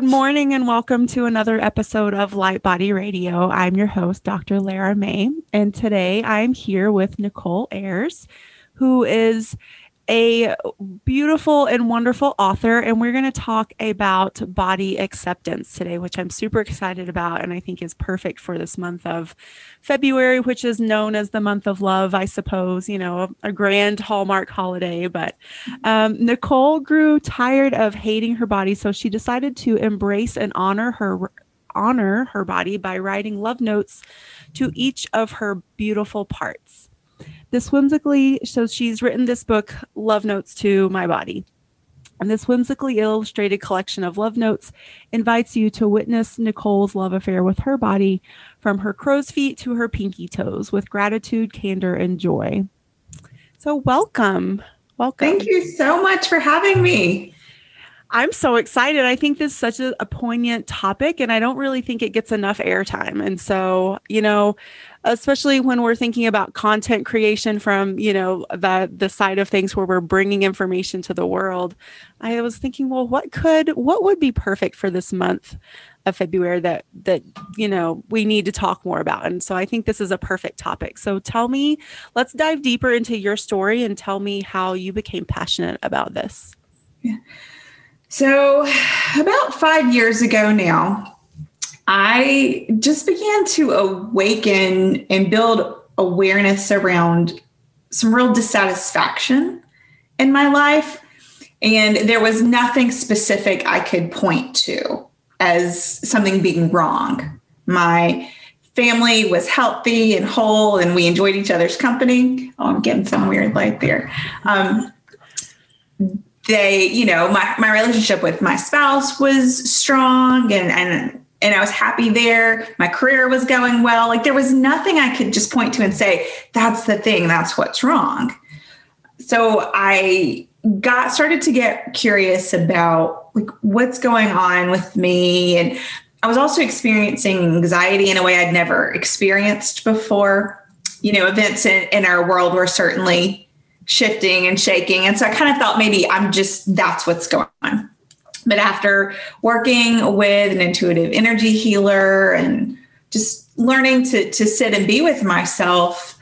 Good morning and welcome to another episode of Light Body Radio. I'm your host, Dr. Lara May, and today I'm here with Nicole Ayers, who is a beautiful and wonderful author, and we're going to talk about body acceptance today, which I'm super excited about and I think is perfect for this month of February, which is known as the month of love, I suppose, you know, a, grand hallmark holiday. But um, Nicole grew tired of hating her body, so she decided to embrace and honor her honor her body by writing love notes to each of her beautiful parts. This whimsically, so she's written this book, Love Notes to My Body. And this whimsically illustrated collection of love notes invites you to witness Nicole's love affair with her body from her crow's feet to her pinky toes with gratitude, candor, and joy. So, welcome. Welcome. Thank you so much for having me. I'm so excited. I think this is such a, a, poignant topic, and I don't really think it gets enough airtime. And so, you know, especially when we're thinking about content creation from you know the the side of things where we're bringing information to the world i was thinking well what could what would be perfect for this month of february that that you know we need to talk more about and so i think this is a perfect topic so tell me let's dive deeper into your story and tell me how you became passionate about this yeah. So about five years ago now I just began to awaken and build awareness around some real dissatisfaction in my life. And there was nothing specific I could point to as something being wrong. My family was healthy and whole, and we enjoyed each other's company. Oh, I'm getting some weird light there. Um, they, you know, my, my relationship with my spouse was strong and, and and I was happy there. My career was going well. Like there was nothing I could just point to and say, that's the thing, that's what's wrong. So I got started to get curious about like what's going on with me and I was also experiencing anxiety in a way I'd never experienced before. You know, events in, in our world were certainly shifting and shaking. And so I kind of thought maybe I'm just that's what's going on. But after working with an intuitive energy healer and just learning to, to sit and be with myself,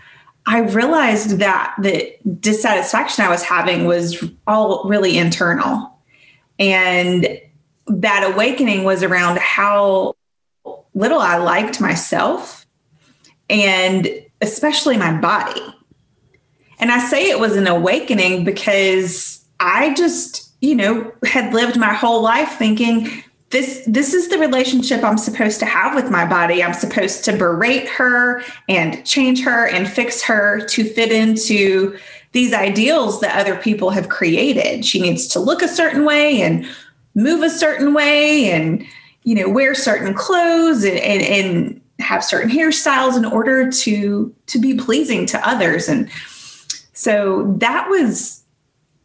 I realized that the dissatisfaction I was having was all really internal. And that awakening was around how little I liked myself and especially my body. And I say it was an awakening because I just you know, had lived my whole life thinking this this is the relationship I'm supposed to have with my body. I'm supposed to berate her and change her and fix her to fit into these ideals that other people have created. She needs to look a certain way and move a certain way and you know wear certain clothes and, and, and have certain hairstyles in order to to be pleasing to others and so that was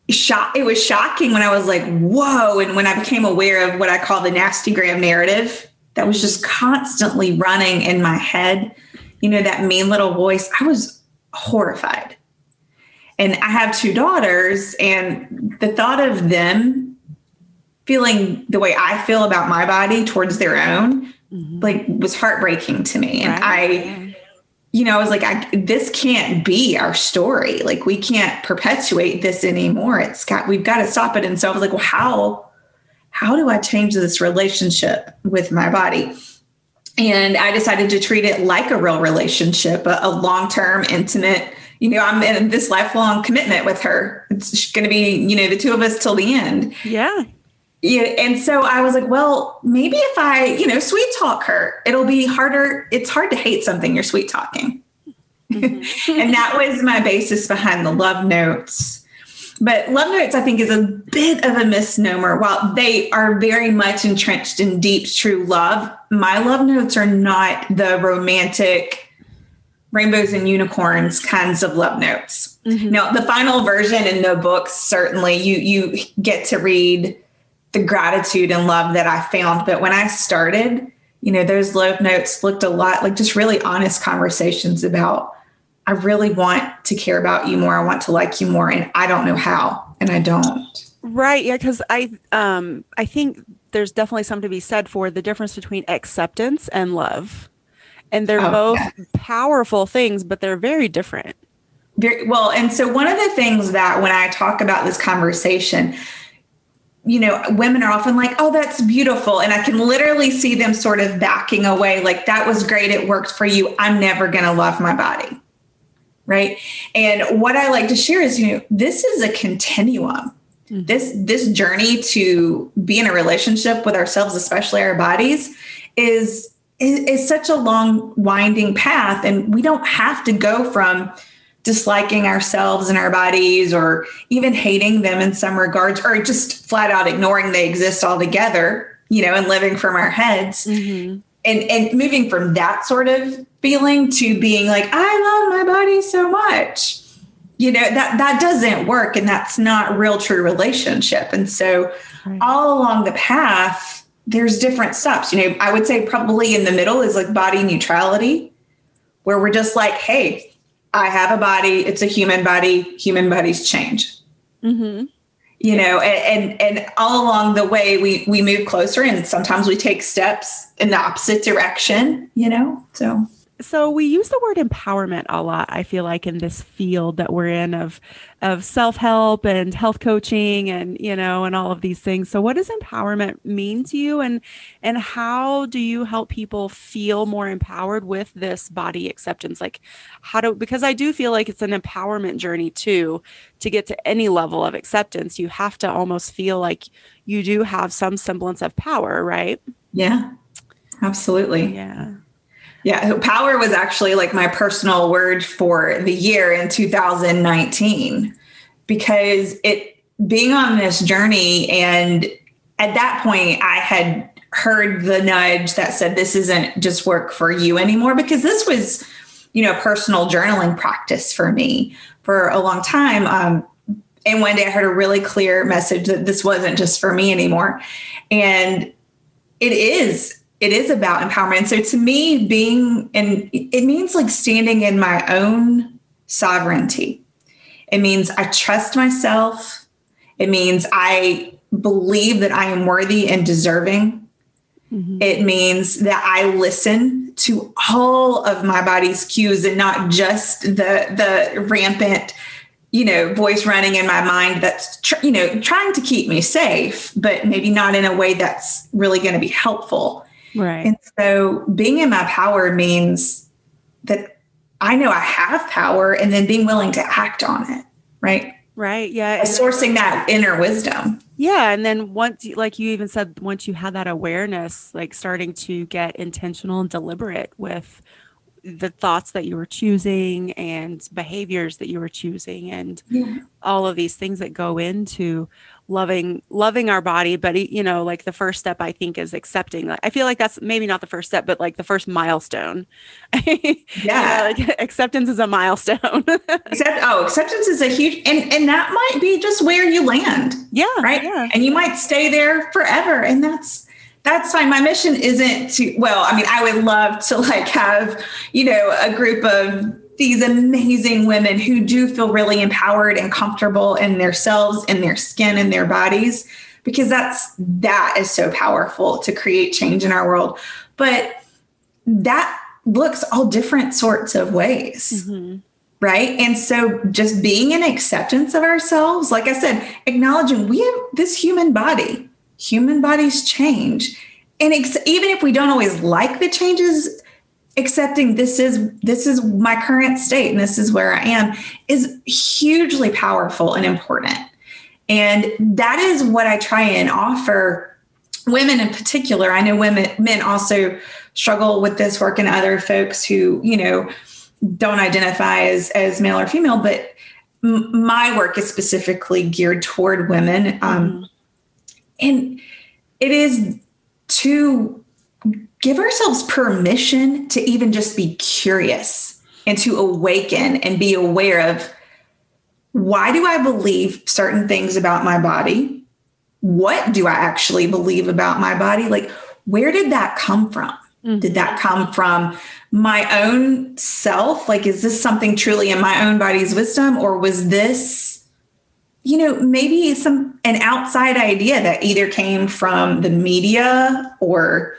shock it was shocking when I was like, whoa. And when I became aware of what I call the nasty gram narrative that was just constantly running in my head, you know, that mean little voice, I was horrified. And I have two daughters, and the thought of them feeling the way I feel about my body towards their own, mm-hmm. like was heartbreaking to me. And right. I you know, I was like, I, this can't be our story. Like, we can't perpetuate this anymore. It's got, we've got to stop it. And so I was like, well, how, how do I change this relationship with my body? And I decided to treat it like a real relationship, a, a long term, intimate. You know, I'm in this lifelong commitment with her. It's going to be, you know, the two of us till the end. Yeah. Yeah, and so I was like, well, maybe if I, you know, sweet talk her, it'll be harder. It's hard to hate something you're sweet talking. Mm-hmm. and that was my basis behind the love notes. But love notes, I think, is a bit of a misnomer. While they are very much entrenched in deep, true love, my love notes are not the romantic rainbows and unicorns kinds of love notes. Mm-hmm. Now, the final version in the book certainly you you get to read the gratitude and love that I found. But when I started, you know, those love notes looked a lot like just really honest conversations about, I really want to care about you more. I want to like you more. And I don't know how. And I don't. Right. Yeah. Cause I, um, I think there's definitely something to be said for the difference between acceptance and love. And they're oh, both yeah. powerful things, but they're very different. Very well. And so one of the things that when I talk about this conversation, you know, women are often like, oh, that's beautiful. And I can literally see them sort of backing away, like, that was great. It worked for you. I'm never going to love my body. Right. And what I like to share is, you know, this is a continuum. Mm-hmm. This this journey to be in a relationship with ourselves, especially our bodies, is, is, is such a long winding path. And we don't have to go from disliking ourselves and our bodies or even hating them in some regards or just flat out ignoring they exist altogether you know and living from our heads mm-hmm. and and moving from that sort of feeling to being like i love my body so much you know that that doesn't work and that's not real true relationship and so right. all along the path there's different steps you know i would say probably in the middle is like body neutrality where we're just like hey I have a body. It's a human body. Human bodies change. Mm-hmm. You know, and, and, and all along the way, we we move closer, and sometimes we take steps in the opposite direction. You know, so so we use the word empowerment a lot i feel like in this field that we're in of of self-help and health coaching and you know and all of these things. So what does empowerment mean to you? And and how do you help people feel more empowered with this body acceptance? Like how do because i do feel like it's an empowerment journey too to get to any level of acceptance. You have to almost feel like you do have some semblance of power right? Yeah absolutely. Yeah yeah, power was actually like my personal word for the year in 2019 because it being on this journey and at that point I had heard the nudge that said this isn't just work for you anymore because this was you know personal journaling practice for me for a long time. Um, and one day I heard a really clear message that this wasn't just for me anymore. And it is it is about empowerment. So to me, being and it means like standing in my own sovereignty. It means I trust myself. It means I believe that I am worthy and deserving. Mm-hmm. It means that I listen to all of my body's cues and not just the the rampant you know voice running in my mind that's tr- you know trying to keep me safe but maybe not in a way that's really going to be helpful Right. And so being in my power means that I know I have power and then being willing to act on it. Right. Right. Yeah. sourcing that inner wisdom. Yeah. And then once, you, like you even said, once you had that awareness, like starting to get intentional and deliberate with the thoughts that you were choosing and behaviors that you were choosing and yeah. all of these things that go into loving loving our body but you know like the first step i think is accepting i feel like that's maybe not the first step but like the first milestone. Yeah you know, like acceptance is a milestone. Except, oh acceptance is a huge and and that might be just where you land yeah right? yeah. and you might stay there forever and that's that's fine. My mission isn't to well i mean i would love to like have you know a group of these amazing women who do feel really empowered and comfortable in themselves in their skin and their bodies because that's that is so powerful to create change in our world. But that looks all different sorts of ways mm-hmm. right? And so just being in acceptance of ourselves like i said acknowledging we have this human body human bodies change. And ex- even if we don't always like the changes accepting this is this is my current state and this is where i am is hugely powerful and important And that is what I try and offer women in particular. I know women, men also struggle with this work and other folks who, you know, don't identify as, as male or female, but m- my work is specifically geared toward women. Um, mm-hmm. And it is to give ourselves permission to even just be curious and to awaken and be aware of why do I believe certain things about my body? What do I actually believe about my body? Like, where did that come from? Mm-hmm. Did that come from my own self? Like, is this something truly in my own body's wisdom, or was this, you know, maybe some an outside idea that either came from the media or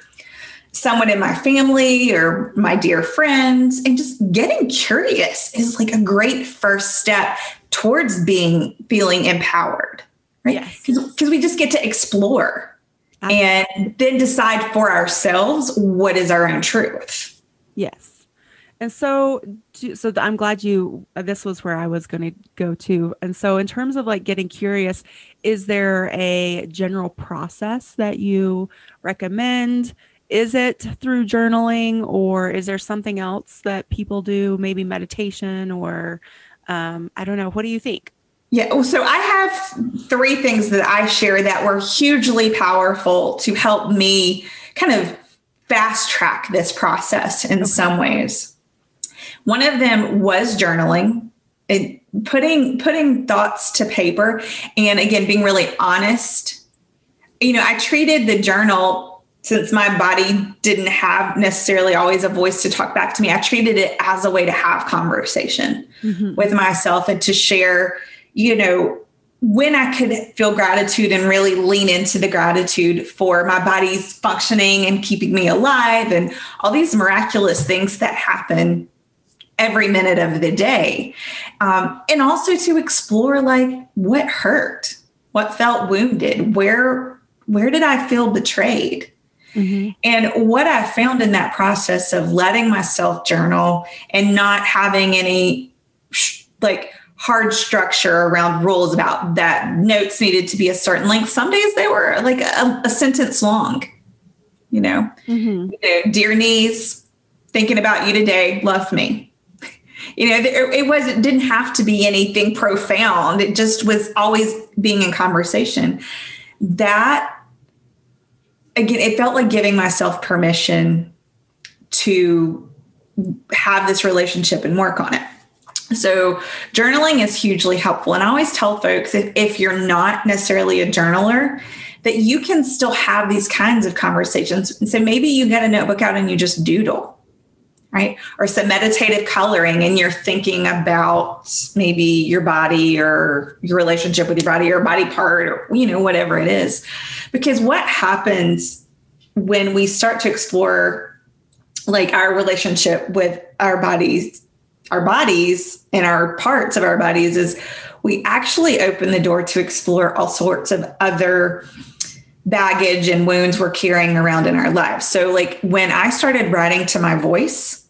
someone in my family or my dear friends and just getting curious is like a great first step towards being feeling empowered right because yes. we just get to explore Absolutely. and then decide for ourselves what is our own truth yes and so so i'm glad you uh, this was where i was going to go to and so in terms of like getting curious is there a general process that you recommend is it through journaling or is there something else that people do maybe meditation or um, I don't know. What do you think? Yeah, so I have three things that I share that were hugely powerful to help me kind of fast track this process in okay. some ways. One of them was journaling, it, putting putting thoughts to paper, and again being really honest. You know, I treated the journal since my body didn't have necessarily always a voice to talk back to me, I treated it as a way to have conversation mm-hmm. with myself and to share, you know, when I could feel gratitude and really lean into the gratitude for my body's functioning and keeping me alive and all these miraculous things that happen every minute of the day. Um, and also to explore like what hurt, what felt wounded, where where did I feel betrayed? Mm-hmm. And what I found in that process of letting myself journal and not having any like hard structure around rules about that notes needed to be a certain length. Some days they were like a, a sentence long, you know, mm-hmm. you know, dear knees, thinking about you today, love me. You know, it was it didn't have to be anything profound. It just was always being in conversation. That again, it felt like giving myself permission to have this relationship and work on it. So, journaling is hugely helpful. And I always tell folks if, if you're not necessarily a journaler, that you can still have these kinds of conversations. And so maybe you get a notebook out and you just doodle, right? Or some meditative coloring and you're thinking about maybe your body or your relationship with your body or body part or, you know, whatever it is. Because what happens when we start to explore like our relationship with our bodies, our bodies and our parts of our bodies is we actually open the door to explore all sorts of other baggage and wounds we're carrying around in our lives. So, like when I started writing to my voice,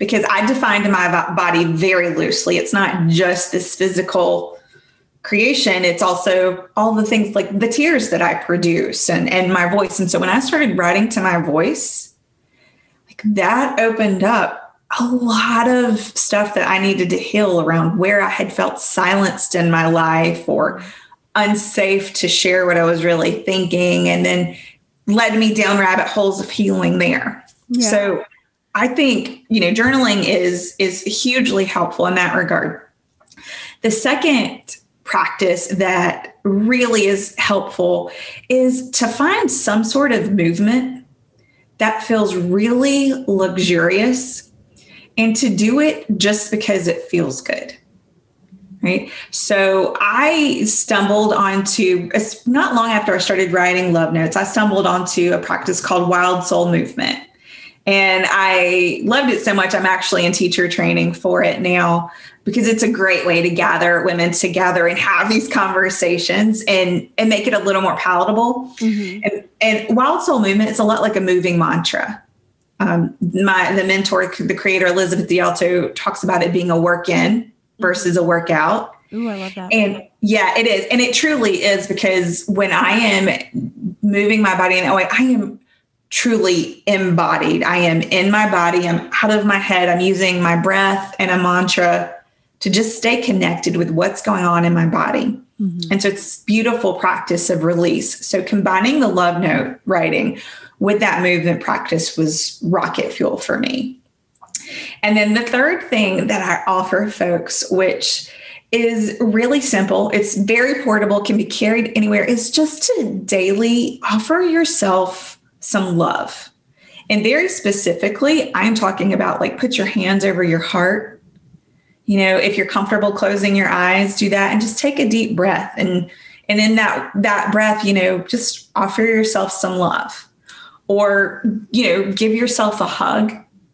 because I defined my body very loosely, it's not just this physical creation it's also all the things like the tears that i produce and and my voice. And so when i started writing to my voice like that opened up a lot of stuff that i needed to heal around where i had felt silenced in my life or unsafe to share what i was really thinking and then led me down rabbit holes of healing there. Yeah. so i think you know journaling is is hugely helpful in that regard the second practice that really is helpful is to find some sort of movement that feels really luxurious and to do it just because it feels good. Right. So I stumbled onto, not long after I started writing love notes, I stumbled onto a practice called Wild Soul Movement. And I loved it so much. I'm actually in teacher training for it now because it's a great way to gather women together and have these conversations and and make it a little more palatable. Mm-hmm. And, and Wild Soul Movement is a lot like a moving mantra. Um, my the mentor, the creator Elizabeth DiAlto talks about it being a work in versus a workout. Ooh, I love that. And yeah, it is. And it truly is because when I am moving my body in that way, I am truly embodied. I am in my body. I'm out of my head. I'm using my breath and a mantra to just stay connected with what's going on in my body. Mm-hmm. And so it's beautiful practice of release. So combining the love note writing with that movement practice was rocket fuel for me. And then the third thing that I offer folks, which is really simple, it's very portable, can be carried anywhere, is just to daily offer yourself some love. And very specifically, I'm talking about like put your hands over your heart. You know if you're comfortable closing your eyes do that and just take a deep breath. And and in that that breath you know just offer yourself some love. Or you know give yourself a hug.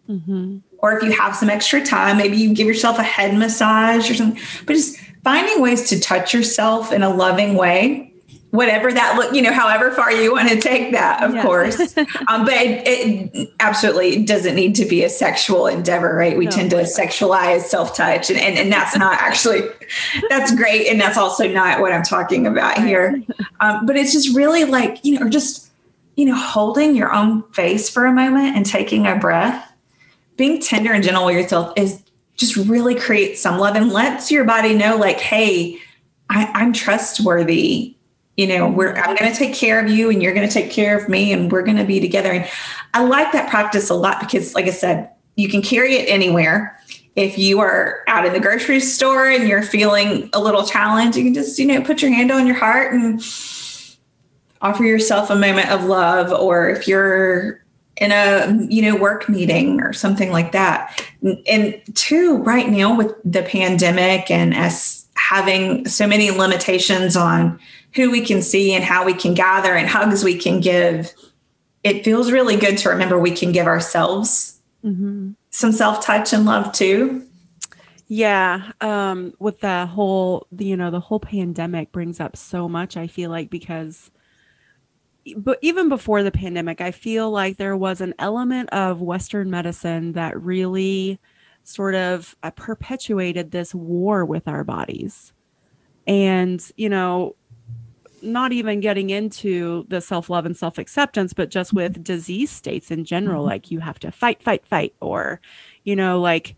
Mm-hmm. or if you have some extra time maybe you give yourself a head massage or something. But just finding ways to touch yourself in a loving way whatever that look, you know, however far you want to take that, of yeah. course. um, but it, it, absolutely doesn't need to be a sexual endeavor, right? We no, tend to sexualize self-touch and, and, and that's not actually, that's great. And that's also not what I'm talking about here. Um, but it's just really like, you know, or just, you know, holding your own face for a moment and taking a breath, being tender and gentle with yourself is just really creates some love and lets your body know like, Hey, I, I'm trustworthy you know we're i'm going to take care of you and you're going to take care of me and we're going to be together. And i like that practice a lot because like i said you can carry it anywhere. If you are out in the grocery store and you're feeling a little challenged you can just you know put your hand on your heart and offer yourself a moment of love. Or if you're in a you know work meeting or something like that. And two right now with the pandemic and us having so many limitations on who we can see and how we can gather and hugs we can give, it feels really good to remember we can give ourselves mm-hmm. some self touch and love too. Yeah, um, with the whole, you know, the whole pandemic brings up so much. I feel like because, but even before the pandemic, I feel like there was an element of Western medicine that really sort of uh, perpetuated this war with our bodies. And, you know, not even getting into the self love and self acceptance, but just with mm-hmm. disease states in general, mm-hmm. like you have to fight, fight, fight, or, you know, like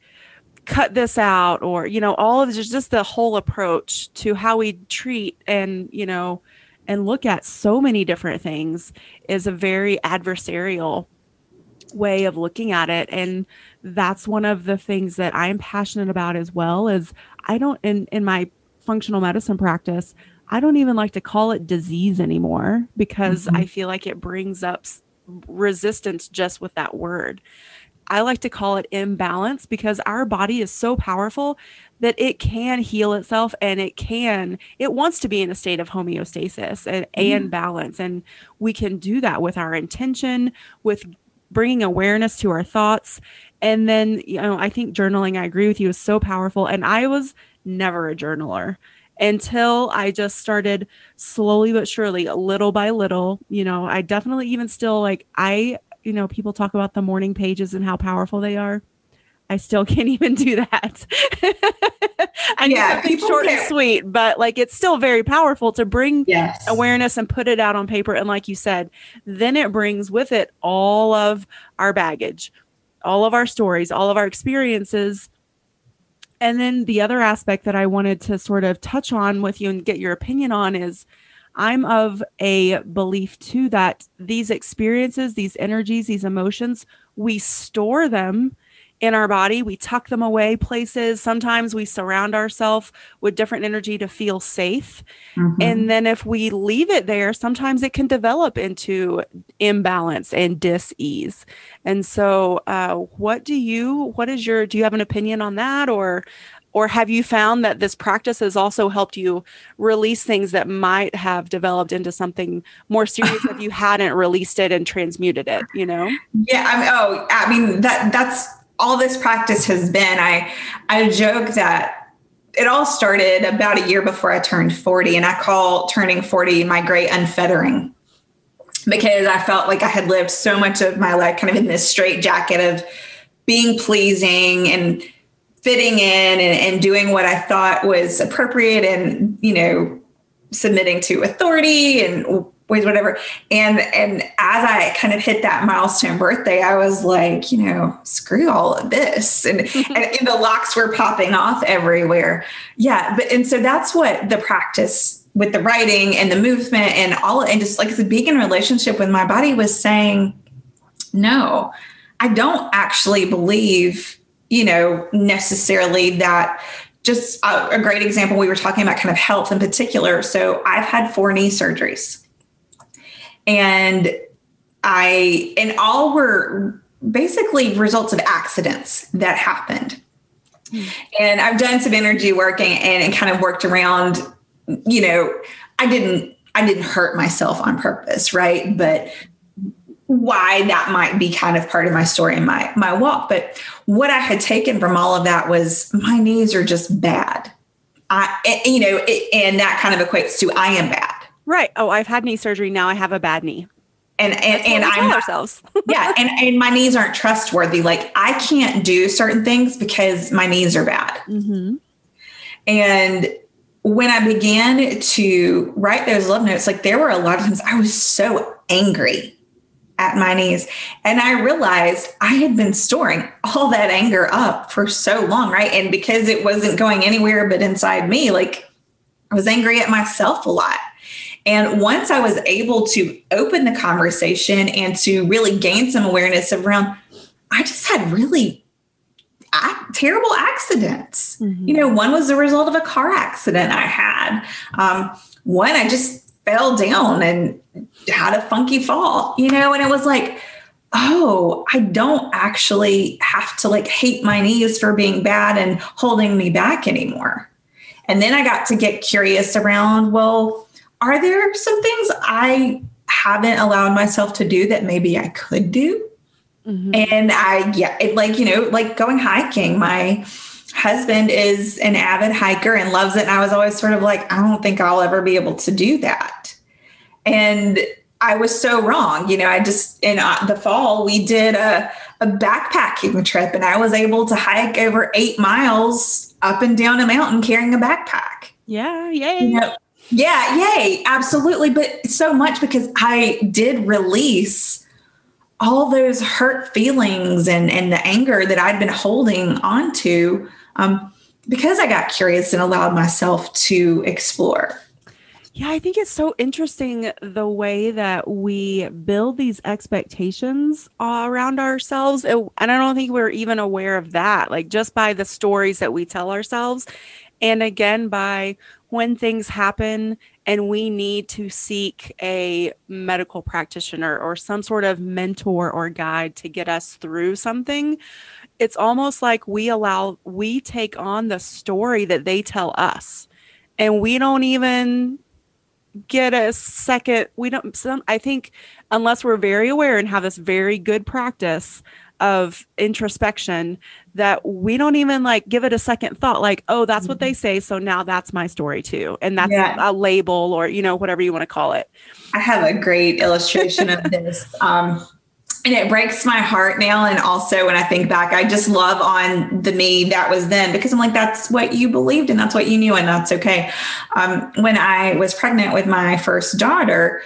cut this out, or, you know, all of this, just the whole approach to how we treat and, you know, and look at so many different things is a very adversarial way of looking at it and that's one of the things that i'm passionate about as well is i don't in in my functional medicine practice I don't even like to call it disease anymore because mm-hmm. I feel like it brings up resistance just with that word. I like to call it imbalance because our body is so powerful that it can heal itself and it can, it wants to be in a state of homeostasis and, mm-hmm. and balance. And we can do that with our intention, with bringing awareness to our thoughts. And then, you know, I think journaling, I agree with you, is so powerful. And I was never a journaler until I just started slowly but surely, little by little. You know, I definitely even still like, I, you know, people talk about the morning pages and how powerful they are. I still can't even do that. I yeah, need short and sweet, but like it's still very powerful to bring yes. awareness and put it out on paper. And like you said, then it brings with it all of our baggage, all of our stories, all of our experiences and then the other aspect that I wanted to sort of touch on with you and get your opinion on is I'm of a belief too that these experiences, these energies, these emotions, we store them in our body. We tuck them away places. Sometimes we surround ourselves with different energy to feel safe. Mm-hmm. And then if we leave it there, sometimes it can develop into imbalance and dis-ease. And so uh, what do you what is your do you have an opinion on that or or have you found that this practice has also helped you release things that might have developed into something more serious if you hadn't released it and transmuted it you know yeah I mean, oh i mean that that's all this practice has been i i joke that it all started about a year before i turned 40 and i call turning 40 my great unfeathering because i felt like i had lived so much of my life kind of in this straight jacket of being pleasing and fitting in and, and doing what I thought was appropriate and, you know, submitting to authority and whatever. And and as I kind of hit that milestone birthday, I was like, you know, screw all of this. And, and, and the locks were popping off everywhere. Yeah. But and so that's what the practice with the writing and the movement and all and just like the being in relationship with my body was saying, no, I don't actually believe, you know, necessarily that just a, a, great example we were talking about kind of health in particular so i've had four knee surgeries and i and all were basically results of accidents that happened. And i've done some energy work and, and kind of worked around you know i didn't i didn't hurt myself on purpose right? But why that might be kind of part of my story and my my walk. But what i had taken from all of that was my knees are just bad. I you know it, and that kind of equates to i am bad right oh i've had knee surgery now i have a bad knee and and, and i'm ourselves yeah and, and my knees aren't trustworthy like i can't do certain things because my knees are bad mm-hmm. and when i began to write those love notes like there were a lot of times i was so angry at my knees. And I realized I had been storing all that anger up for so long, right? And because it wasn't going anywhere but inside me, like I was angry at myself a lot. And once I was able to open the conversation and to really gain some awareness around, I just had really terrible accidents. Mm-hmm. You know, one was the result of a car accident I had. Um, one, I just fell down and had a funky fall, you know, and it was like, oh, I don't actually have to like hate my knees for being bad and holding me back anymore. And then I got to get curious around, well, are there some things I haven't allowed myself to do that maybe I could do? Mm-hmm. And I, yeah, it like, you know, like going hiking, my, husband is an avid hiker and loves it. And I was always sort of like, I don't think I'll ever be able to do that. And I was so wrong. You know, I just, in uh, the fall, we did a, a backpacking trip and I was able to hike over eight miles up and down a mountain carrying a backpack. Yeah. Yay. You know, yeah. Yay. Absolutely. But so much because I did release all those hurt feelings and, and the anger that I'd been holding onto um, because I got curious and allowed myself to explore. Yeah, I think it's so interesting the way that we build these expectations around ourselves. And I don't think we're even aware of that, like just by the stories that we tell ourselves. And again, by when things happen and we need to seek a medical practitioner or some sort of mentor or guide to get us through something, it's almost like we allow we take on the story that they tell us. And we don't even get a second we don't some i think unless we're very aware and have this very good practice of introspection that we don't even like give it a second thought like oh that's what they mm-hmm. say so now that's my story too and that's yeah. a label or you know whatever you want to call it i have a great illustration of this um and it breaks my heart now and also when i think back i just love on the me that was then because i'm like that's what you believed and that's what you knew and that's okay um, when i was pregnant with my first daughter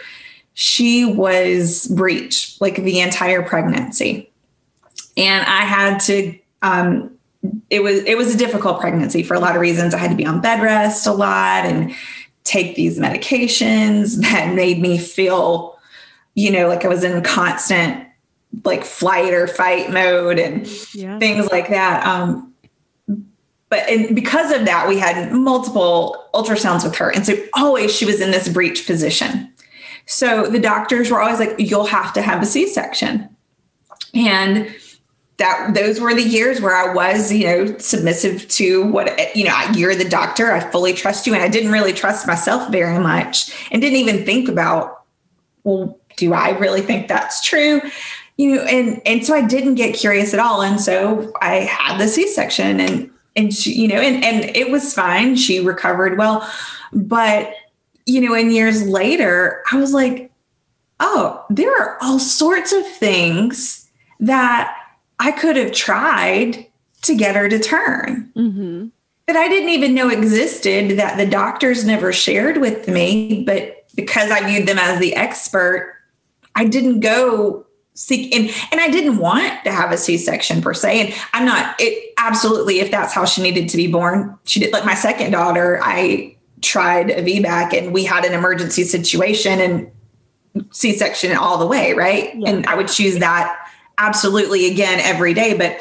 she was breech like the entire pregnancy and i had to um, it was it was a difficult pregnancy for a lot of reasons i had to be on bed rest a lot and take these medications that made me feel you know like i was in constant like flight or fight mode and yeah. things like that. Um, but and because of that, we had multiple ultrasounds with her. And so always she was in this breech position. So the doctors were always like, you'll have to have a C section. And that those were the years where I was, you know, submissive to what, you know, you're the doctor. I fully trust you. And I didn't really trust myself very much and didn't even think about, well, do I really think that's true? you know, and and so I didn't get curious at all, and so I had the C-section, and and she, you know, and and it was fine. She recovered well, but you know, and years later, I was like, oh, there are all sorts of things that I could have tried to get her to turn Mm-hmm. that I didn't even know existed that the doctors never shared with me. But because I viewed them as the expert, I didn't go seek and, and I didn't want to have a C-section per se. And I'm not it absolutely if that's how she needed to be born. She did like my second daughter, I tried a VBAC and we had an emergency situation and C-section all the way, right? Yeah. And I would choose that absolutely again every day. But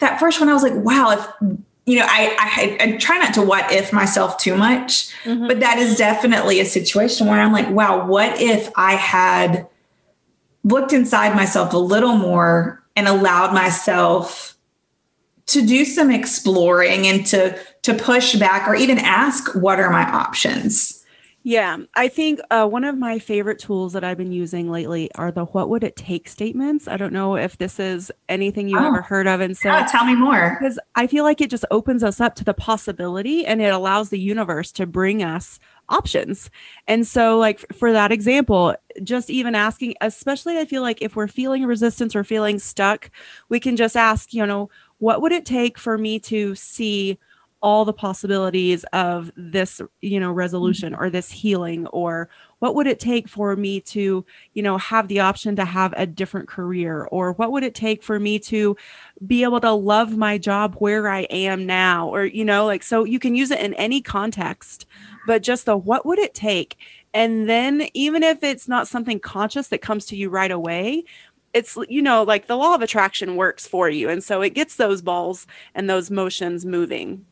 that first one, I was like, wow, if you know, I, I I try not to what if myself too much, Mhm. but that is definitely a situation where I'm like, wow, what if I had looked inside myself a little more and allowed myself to do some exploring and to to push back or even ask what are my options Yeah, I think uh, one of my favorite tools that I've been using lately are the "What would it take" statements. I don't know if this is anything you Oh. ever heard of, and so yeah, tell me more because I feel like it just opens us up to the possibility, and it allows the universe to bring us options. And so, like for that example, just even asking, especially I feel like if we're feeling resistance or feeling stuck, we can just ask, you know, what would it take for me to see all the possibilities of this you know mm-hmm. resolution or this healing or what would it take for me to you know have the option to have a different career? Or what would it take for me to be able to love my job where i am now? Or you know like so you can use it in any context but just the what would it take? And then even if it's not something conscious that comes to you right away it's you know like the law of attraction works for you. And so it gets those balls and those motions moving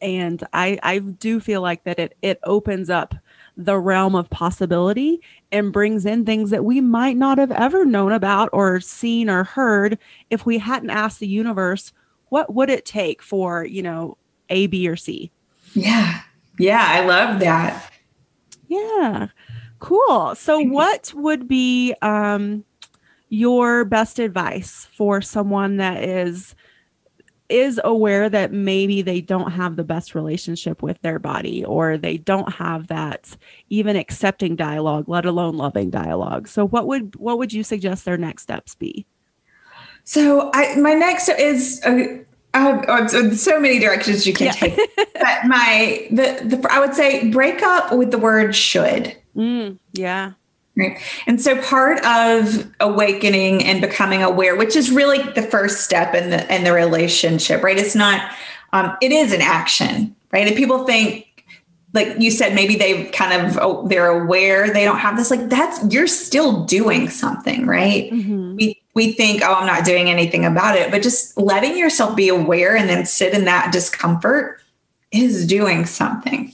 and i i do feel like that it it opens up the realm of possibility and brings in things that we might not have ever known about or seen or heard if we hadn't asked the universe what would it take for you know a b or c? Yeah. Yeah i love that. Yeah. Cool. So what would be um your best advice for someone that is is aware that maybe they don't have the best relationship with their body or they don't have that even accepting dialogue let alone loving dialogue. So what would what would you suggest their next steps be? So i my next is uh, I have oh, so- so many directions you can Yeah. take but my the, the i would say break up with the word should. Mm, yeah Right. And so part of awakening and becoming aware, which is really the first step in the in the relationship, right? It's not um, it is an action, right? And people think like you said, maybe they kind of oh, they're aware they don't have this. Like that's you're still doing something, right? Mhm. We we think, oh, I'm not doing anything about it, but just letting yourself be aware and then sit in that discomfort is doing something.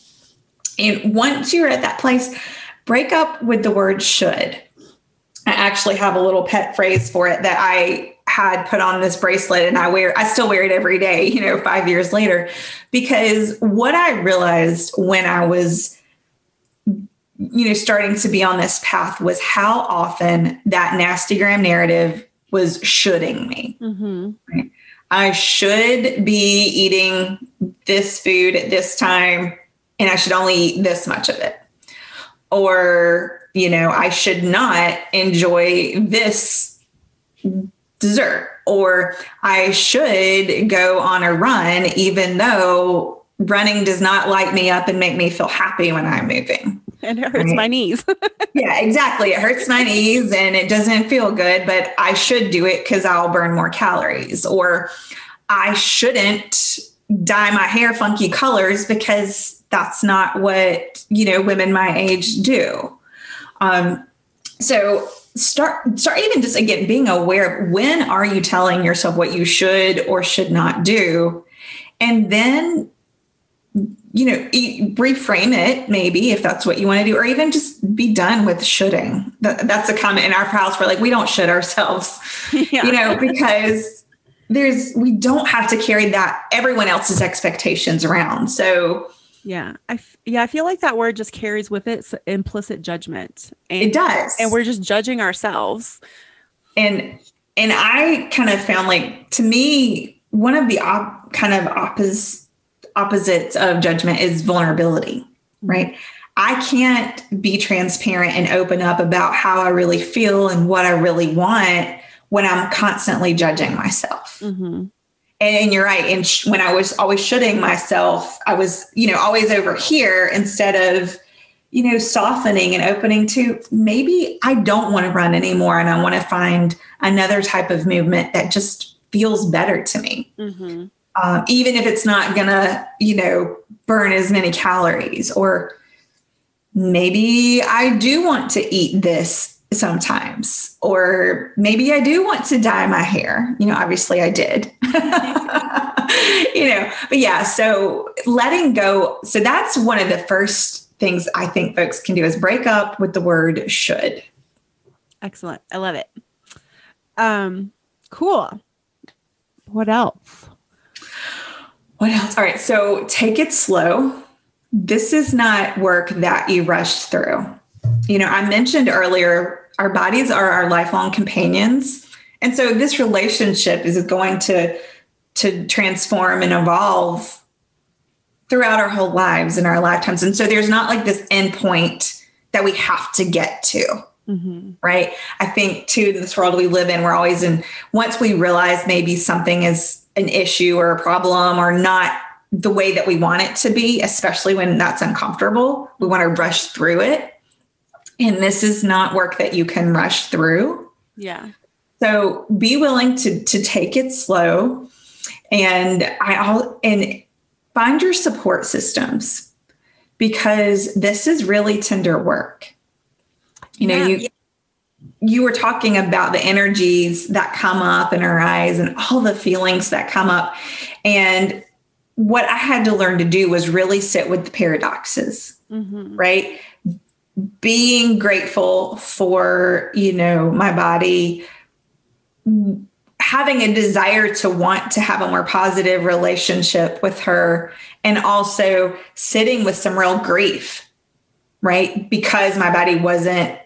And once you're at that place, break up with the word should. I actually have a little pet phrase for it that I had put on this bracelet and I wear I still wear it every day, you know, 5 years later because what I realized when I was you know starting to be on this path was how often that nasty gram narrative was shoulding me. Mhm. I should be eating this food at this time and I should only eat this much of it. Or, you know, I should not enjoy this dessert. Or I should go on a run, even though running does not light me up and make me feel happy when I'm moving and it hurts Right. my knees yeah, exactly. It hurts my knees and it doesn't feel good, but I should do it because I'll burn more calories. Or I shouldn't dye my hair funky colors because that's not what, you know, women my age do. Um, so start start even just again being aware of when are you telling yourself what you should or should not do? And then you know e- reframe it maybe if that's what you want to do or even just be done with shoulding. That, that's a comment in our house where like we don't should ourselves yeah. you know because there's we don't have to carry that everyone else's expectations around. So yeah I f- yeah i feel like that word just carries with it implicit judgment. And it does. and we're just judging ourselves. And and i kind of found like to me one of the op- kind of oppos- opposites of judgment is vulnerability right? I can't be transparent and open up about how i really feel and what i really want when i'm constantly judging myself. Hmm and you're right. And sh- when I was always shooting myself, I was, you know, always over here instead of, you know, softening and opening to maybe I don't want to run anymore and I want to find another type of movement that just feels better to me. Mm-hmm. Um, even if it's not going to, you know, burn as many calories or maybe I do want to eat this sometimes. Or maybe i do want to dye my hair. You know obviously i did. You know but yeah so letting go so that's one of the first things i think folks can do is break up with the word should. Excellent. I love it. Um cool. What else? What else? All right so take it slow. This is not work that you rush through you know, I mentioned earlier, our bodies are our lifelong companions. And so this relationship is going to to transform and evolve throughout our whole lives and our lifetimes. And so there's not like this end point that we have to get to. Mm-hmm. Right. I think too, in this world we live in, we're always in, once we realize maybe something is an issue or a problem or not the way that we want it to be, especially when that's uncomfortable, we want to rush through it and this is not work that you can rush through. Yeah. So be willing to to take it slow and I all and find your support systems because this is really tender work. You know, yeah. you you were talking about the energies that come up in our eyes and all the feelings that come up and what I had to learn to do was really sit with the paradoxes, mm-hmm. right? Being grateful for you know my body having a desire to want to have a more positive relationship with her and also sitting with some real grief right because my body wasn't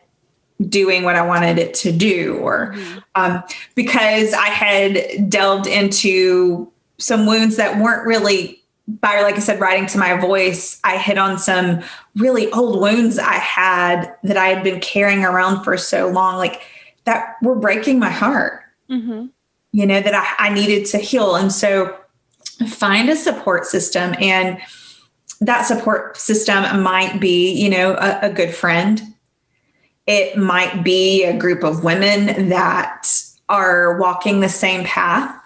doing what i wanted it to do or mm-hmm. um, because i had delved into some wounds that weren't really by like I said, writing to my voice, I hit on some really old wounds I had that I had been carrying around for so long, like that were breaking my heart. Mm-hmm. You know that I, I needed to heal, and so find a support system, and that support system might be, you know, a, a good friend. It might be a group of women that are walking the same path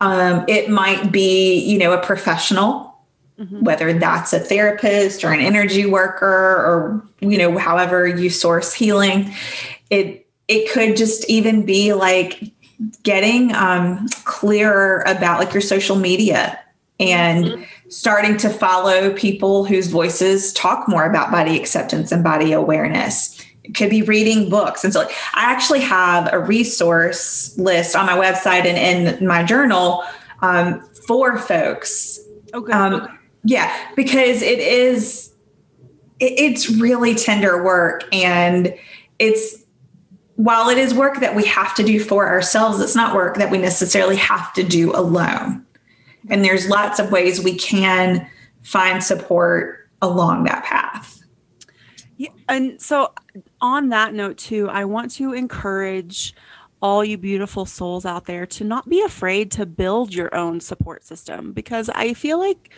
um, it might be, you know, a professional, mm-hmm. whether that's a therapist or an energy worker or, you know, however you source healing. It it could just even be like getting um, clearer about like your social media and mm-hmm. starting to follow people whose voices talk more about body acceptance and body awareness could be reading books. And so I actually have a resource list on my website and in my journal um, for folks. Okay. Um, okay. Yeah, because it is, it, it's really tender work. And it's, while it is work that we have to do for ourselves, it's not work that we necessarily have to do alone. And there's lots of ways we can find support along that path. Yeah, and so on that note too, I want to encourage all you beautiful souls out there to not be afraid to build your own support system because I feel like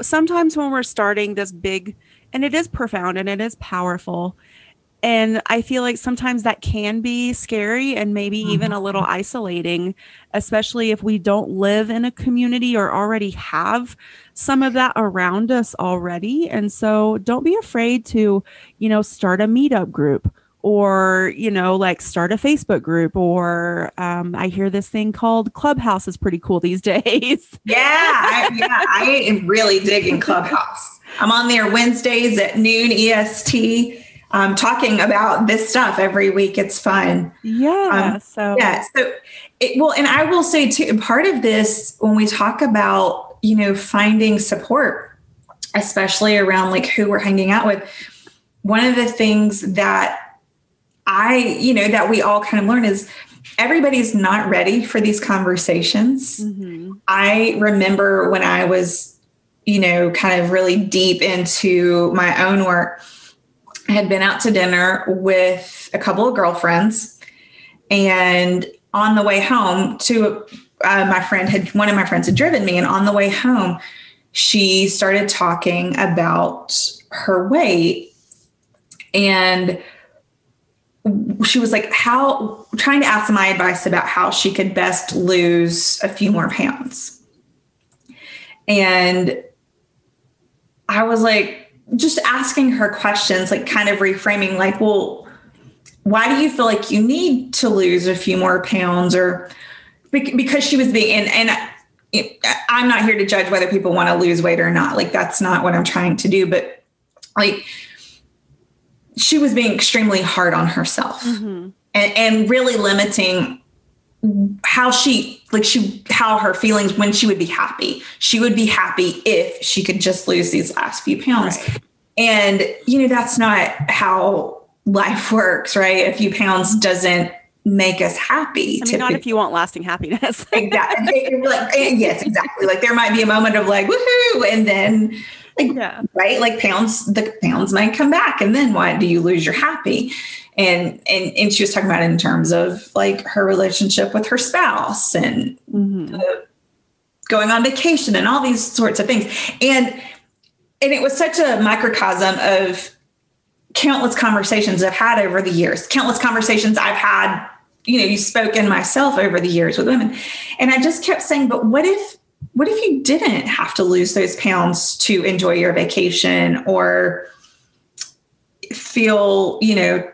sometimes when we're starting this big and it is profound and it is powerful and I feel like sometimes that can be scary and maybe mm-hmm. even a little isolating, especially if we don't live in a community or already have some of that around us already. And so don't be afraid to, you know, start a meetup group or you know like start a facebook group or um, i hear this thing called clubhouse is pretty cool these days yeah I, yeah i am really digging clubhouse i'm on there wednesdays at noon est um, talking about this stuff every week. It's fun. Yeah. Um, so yeah. So it well, and I will say too, part of this when we talk about you know finding support, especially around like who we're hanging out with, one of the things that I you know that we all kind of learn is everybody's not ready for these conversations. Mm-hmm. I remember when I was you know kind of really deep into my own work I had been out to dinner with a couple of girlfriends. And on the way home to uh, my friend had one of my friends had driven me, and on the way home, she started talking about her weight. And she was like how trying to ask my advice about how she could best lose a few more pounds. And i was like just asking her questions like kind of reframing like well why do you feel like you need to lose a few more pounds? Or because she was being and, and i'm not here to judge whether people want to lose weight or not like that's not what i'm trying to do but like she was being extremely hard on herself mm-hmm. and, and really limiting how she like she how her feelings when she would be happy she would be happy if she could just lose these last few pounds right. and you know that's not how life works right a few pounds doesn't make us happy I mean, not if you want lasting happiness exactly like, yes exactly like there might be a moment of like woohoo and then like, yeah. right? Like pounds, the pounds might come back. And then why do you lose your happy? And and and she was talking about it in terms of like her relationship with her spouse and mm-hmm. going on vacation and all these sorts of things. And and it was such a microcosm of countless conversations I've had over the years, countless conversations I've had, you know, you spoken myself over the years with women. And I just kept saying, but what if what if you didn't have to lose those pounds to enjoy your vacation or feel, you know,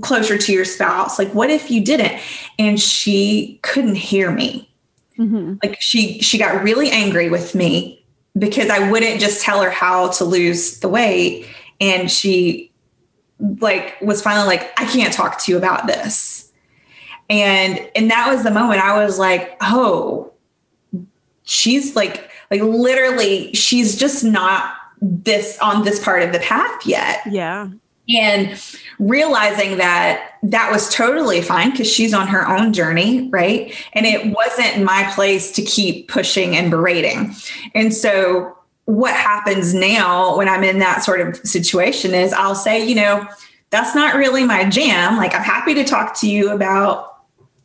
closer to your spouse? Like, what if you didn't? And she couldn't hear me. Mm-hmm. Like she she got really angry with me because I wouldn't just tell her how to lose the weight. And she like was finally like, I can't talk to you about this. And and that was the moment I was like, oh, she's like like literally she's just not this on this part of the path yet. Yeah. And realizing that that was totally fine because she's on her own journey right? And it wasn't my place to keep pushing and berating. And so what happens now when i'm in that sort of situation is i'll say you know that's not really my jam like i'm happy to talk to you about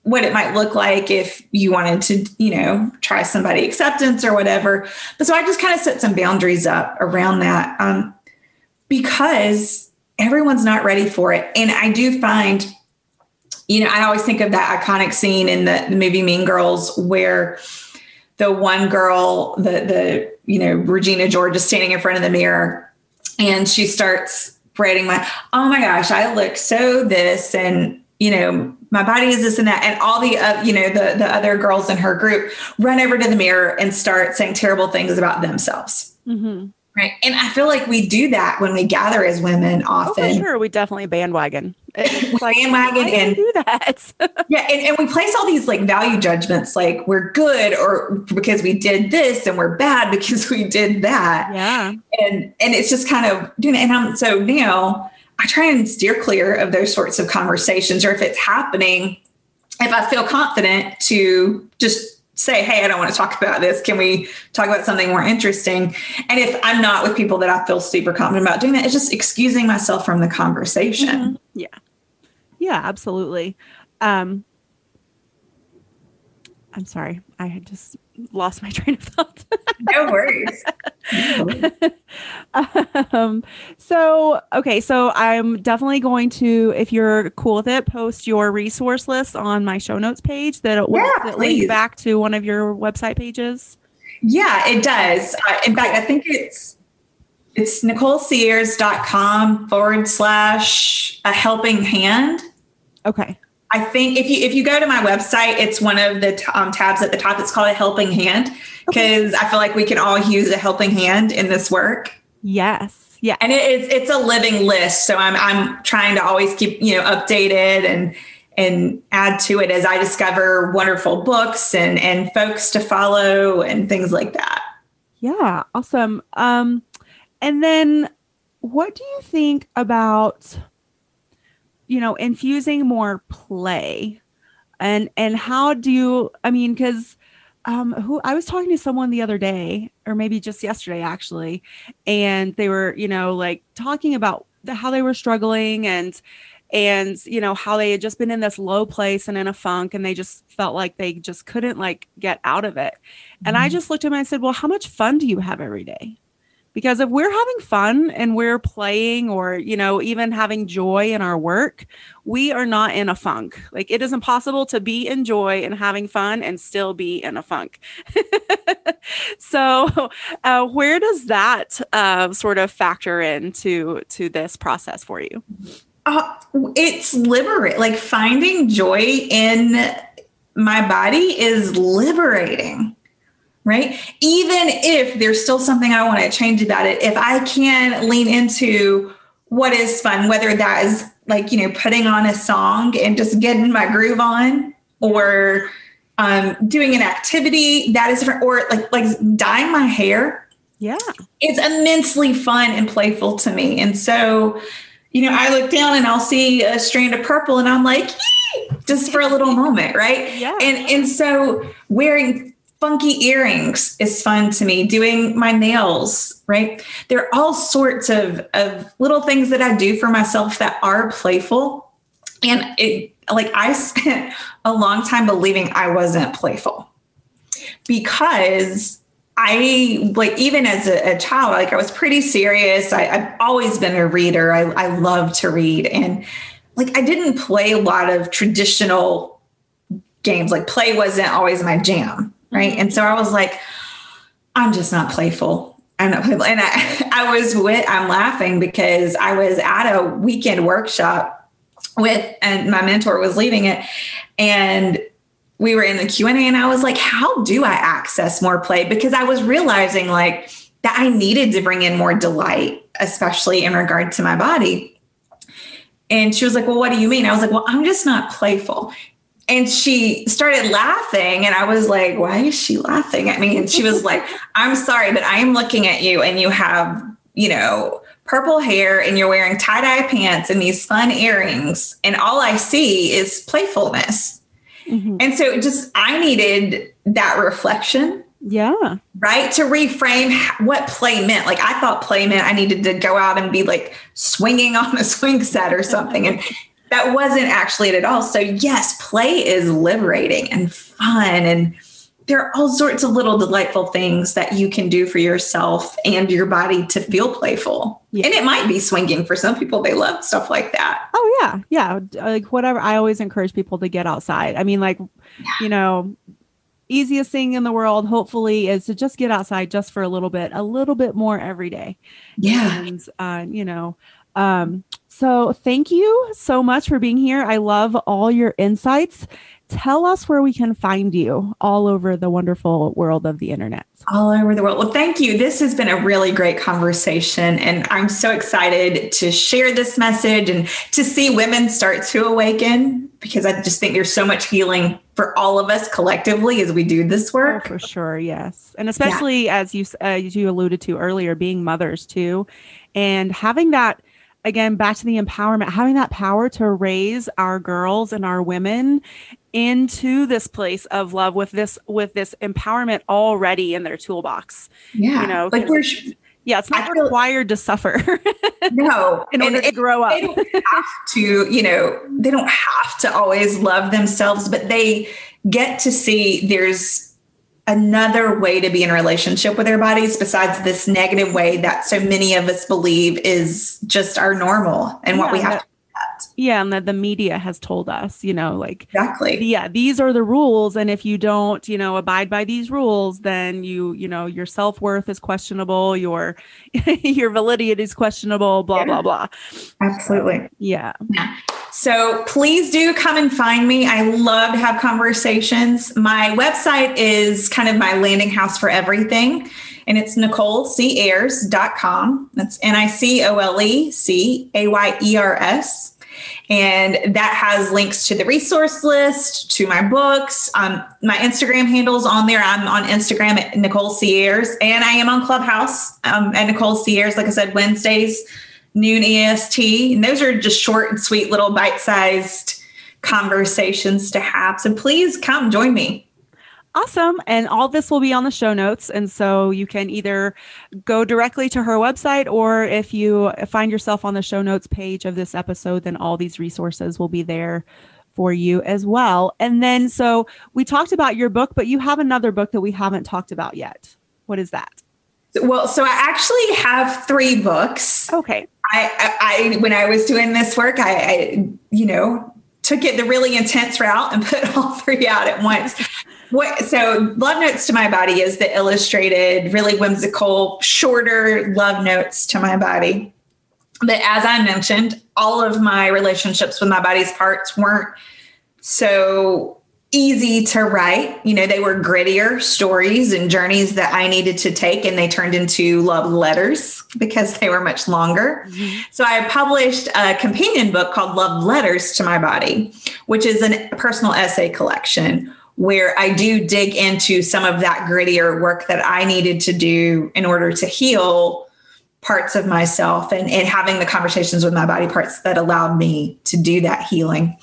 what it might look like if you wanted to, you know, try somebody acceptance or whatever. But so I just kind of set some boundaries up around that um, because everyone's not ready for it. And I do find, you know, I always think of that iconic scene in the, the movie Mean Girls where the one girl, the the you know Regina George is standing in front of the mirror, and she starts braiding my. Oh my gosh, I look so this, and you know my body is this and that and all the uh, you know the the other girls in her group run over to the mirror and start saying terrible things about themselves mm-hmm. Right. And i feel like we do that when we gather as women oh, often. oh, sure. We definitely bandwagon. Like, bandwagon and do that? Yeah and, and we place all these like value judgments like we're good or because we did this and we're bad because we did that. Yeah. And and it's just kind of doing it and i'm so now I try and steer clear of those sorts of conversations, or if it's happening, if I feel confident to just say, Hey, I don't want to talk about this. Can we talk about something more interesting? And if I'm not with people that I feel super confident about doing that, it's just excusing myself from the conversation. Mm-hmm. Yeah. Yeah, absolutely. Um, I'm sorry. I had just lost my train of thought. no worries. um, so, okay. So I'm definitely going to, if you're cool with it, post your resource list on my show notes page that will yeah, link back to one of your website pages. Yeah, it does. Uh, in fact, I think it's, it's nicolecayers.com forward slash a helping hand. Okay. I think if you if you go to my website, it's one of the t- um, tabs at the top. It's called a helping hand because okay. I feel like we can all use a helping hand in this work. Yes. Yeah. And it is it's a living list, so I'm I'm trying to always keep you know updated and and add to it as I discover wonderful books and and folks to follow and things like that. Yeah, awesome. Um, and then what do you think about? You know, infusing more play. And and how do you I mean cuz um who I was talking to someone the other day or maybe just yesterday actually and they were, you know, like talking about the, how they were struggling and and you know how they had just been in this low place and in a funk and they just felt like they just couldn't like get out of it mm-hmm. and i mm-hmm. just looked at him and i said well how much fun do you have every day because if we're having fun and we're playing or you know even having joy in our work we are not in a funk. Like it is impossible to be in joy and having fun and still be in a funk. So uh, where does that uh, sort of factor into to this process for you? Uh, it's liberate like finding joy in my body is liberating right? Even if there's still something I want to change about it, if I can lean into what is fun, whether that is like, you know, putting on a song and just getting my groove on or um, doing an activity that is different or like like dyeing my hair. Yeah. It's immensely fun and playful to me. And so, you know, I look down and I'll see a strand of purple and I'm like, just for a little moment, right? Yeah. And and so wearing funky earrings is fun to me doing my nails right there are all sorts of, of little things that i do for myself that are playful and it like i spent a long time believing i wasn't playful because I like even as a, a, child, like I was pretty serious. I, have always been a reader. I, I love to read, and like I didn't play a lot of traditional games. Like play wasn't always my jam right? Mm-hmm. And so I was like, I'm just not playful. I'm not playful. And I, I was with, I'm laughing because I was at a weekend workshop with, and my mentor was leading it. And we were in the Q&A and I was like, how do I access more play? Because I was realizing like that I needed to bring in more delight, especially in regard to my body. And she was like, well, what do you mean? I was like, well, I'm just not playful and she started laughing and i was like why is she laughing at me? And she was like i'm sorry but i am looking at you and you have you know purple hair and you're wearing tie-dye pants and these fun earrings and all i see is playfulness. Mm-hmm. and so just i needed that reflection yeah. right to reframe what play meant. Like i thought play meant i needed to go out and be like swinging on a swing set or something and that wasn't actually it at all. So, yes, play is liberating and fun. And there are all sorts of little delightful things that you can do for yourself and your body to feel playful. Yeah. And it might be swinging for some people. They love stuff like that. Oh, yeah. Yeah. Like, whatever. I always encourage people to get outside. I mean, like, yeah. you know, easiest thing in the world hopefully is to just get outside just for a little bit a little bit more every day yeah and uh, you know um so thank you so much for being here. I love all your insights. Tell us where we can find you all over the wonderful world of the internet. All over the world. Well, thank you. This has been a really great conversation. And I'm so excited to share this message and to see women start to awaken because I just think there's so much healing for all of us collectively as we do this work. Oh, for sure. Yes. And especially yeah. as you, uh, as you alluded to earlier, being mothers too, and having that again back to the empowerment having that power to raise our girls and our women into this place of love with this with this empowerment already in their toolbox yeah you know like we're yeah it's not required to suffer no in order to grow up. they don't have to you know they don't have to always love themselves but they get to see there's another way to be in a relationship with our bodies besides this negative way that so many of us believe is just our normal and yeah, what we have that, to yeah and that the media has told us you know like exactly. yeah these are the rules and if you don't you know abide by these rules then you you know your self-worth is questionable your your validity is questionable blah yeah. blah blah. Absolutely. Yeah. Yeah so please do come and find me. I love to have conversations. My website is kind of my landing house for everything. And it's NicoleCayers.com. That's N I C O L E C A Y E R S. And that has links to the resource list, to my books. Um, my Instagram handles on there. I'm on Instagram at Nicole Cayers, and I am on Clubhouse um, at Nicole Cayers. Like I said, Wednesdays noon EST. And those are just short and sweet little bite sized conversations to have. So please come join me. Awesome. And all this will be on the show notes. And so you can either go directly to her website, or if you find yourself on the show notes page of this episode, then all these resources will be there for you as well. And then, so we talked about your book, but you have another book that we haven't talked about yet. What is that? Well, so I actually have three books. Okay. I, I, when I was doing this work, I, I, you know, took it the really intense route and put all three out at once. What, so love notes to my body is the illustrated really whimsical shorter love notes to my body but as i mentioned all of my relationships with my body's parts weren't so easy to write you know they were grittier stories and journeys that i needed to take and they turned into love letters because they were much longer mm-hmm. so i published a companion book called love letters to my body which is a personal essay collection where I do dig into some of that grittier work that I needed to do in order to heal parts of myself and, and having the conversations with my body parts that allowed me to do that healing.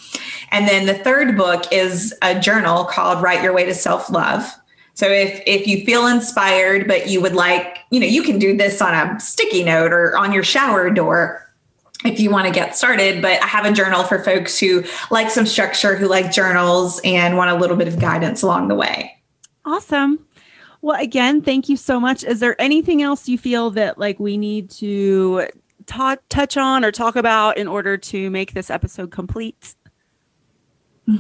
And then the third book is a journal called Write Your Way to Self Love. So if if you feel inspired, but you would like, you know, you can do this on a sticky note or on your shower door if you want to get started. But I have a journal for folks who like some structure, who like journals and want a little bit of guidance along the way. Awesome. Well, again, thank you so much. Is there anything else you feel that like we need to talk touch on or talk about in order to make this episode complete? I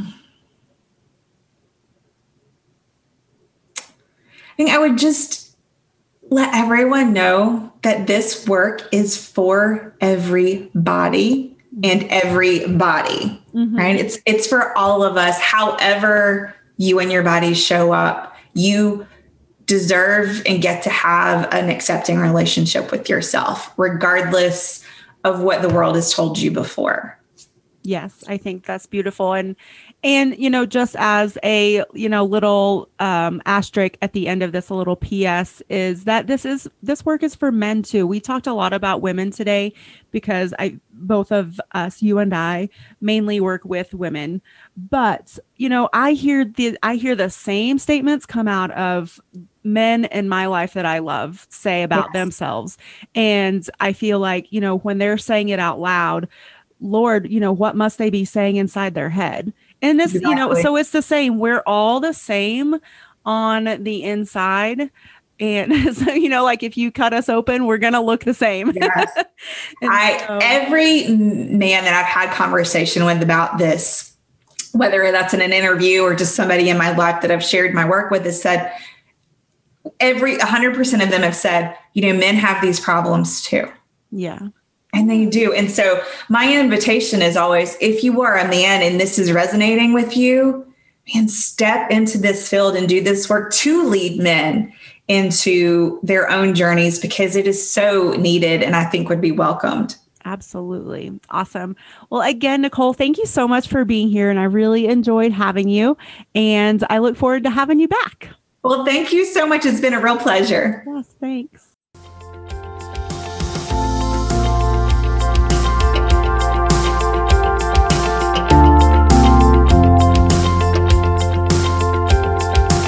think I would just let everyone know that this work is for everybody and everybody mm-hmm. right it's it's for all of us however you and your body show up you deserve and get to have an accepting relationship with yourself regardless of what the world has told you before. Yes i think that's beautiful. And and you know just as a you know little um asterisk at the end of this a little ps is that this is this work is for men too. We talked a lot about women today because i both of us you and i mainly work with women. But you know i hear the i hear the same statements come out of men in my life that i love say about yes. themselves and i feel like you know when they're saying it out loud lord you know what must they be saying inside their head and this, exactly. you know, so it's the same. We're all the same on the inside. And so, you know, like if you cut us open, we're going to look the same. Yes. I, so, every man that I've had conversation with about this, whether that's in an interview or just somebody in my life that I've shared my work with, has said, every 100% of them have said, you know, men have these problems too. Yeah. And they do. And so my invitation is always if you are a man and this is resonating with you, man, step into this field and do this work to lead men into their own journeys because it is so needed and I think would be welcomed. Absolutely. Awesome. Well, again, Nicole, thank you so much for being here. And I really enjoyed having you. And I look forward to having you back. Well, thank you so much. It's been a real pleasure. Yes, thanks.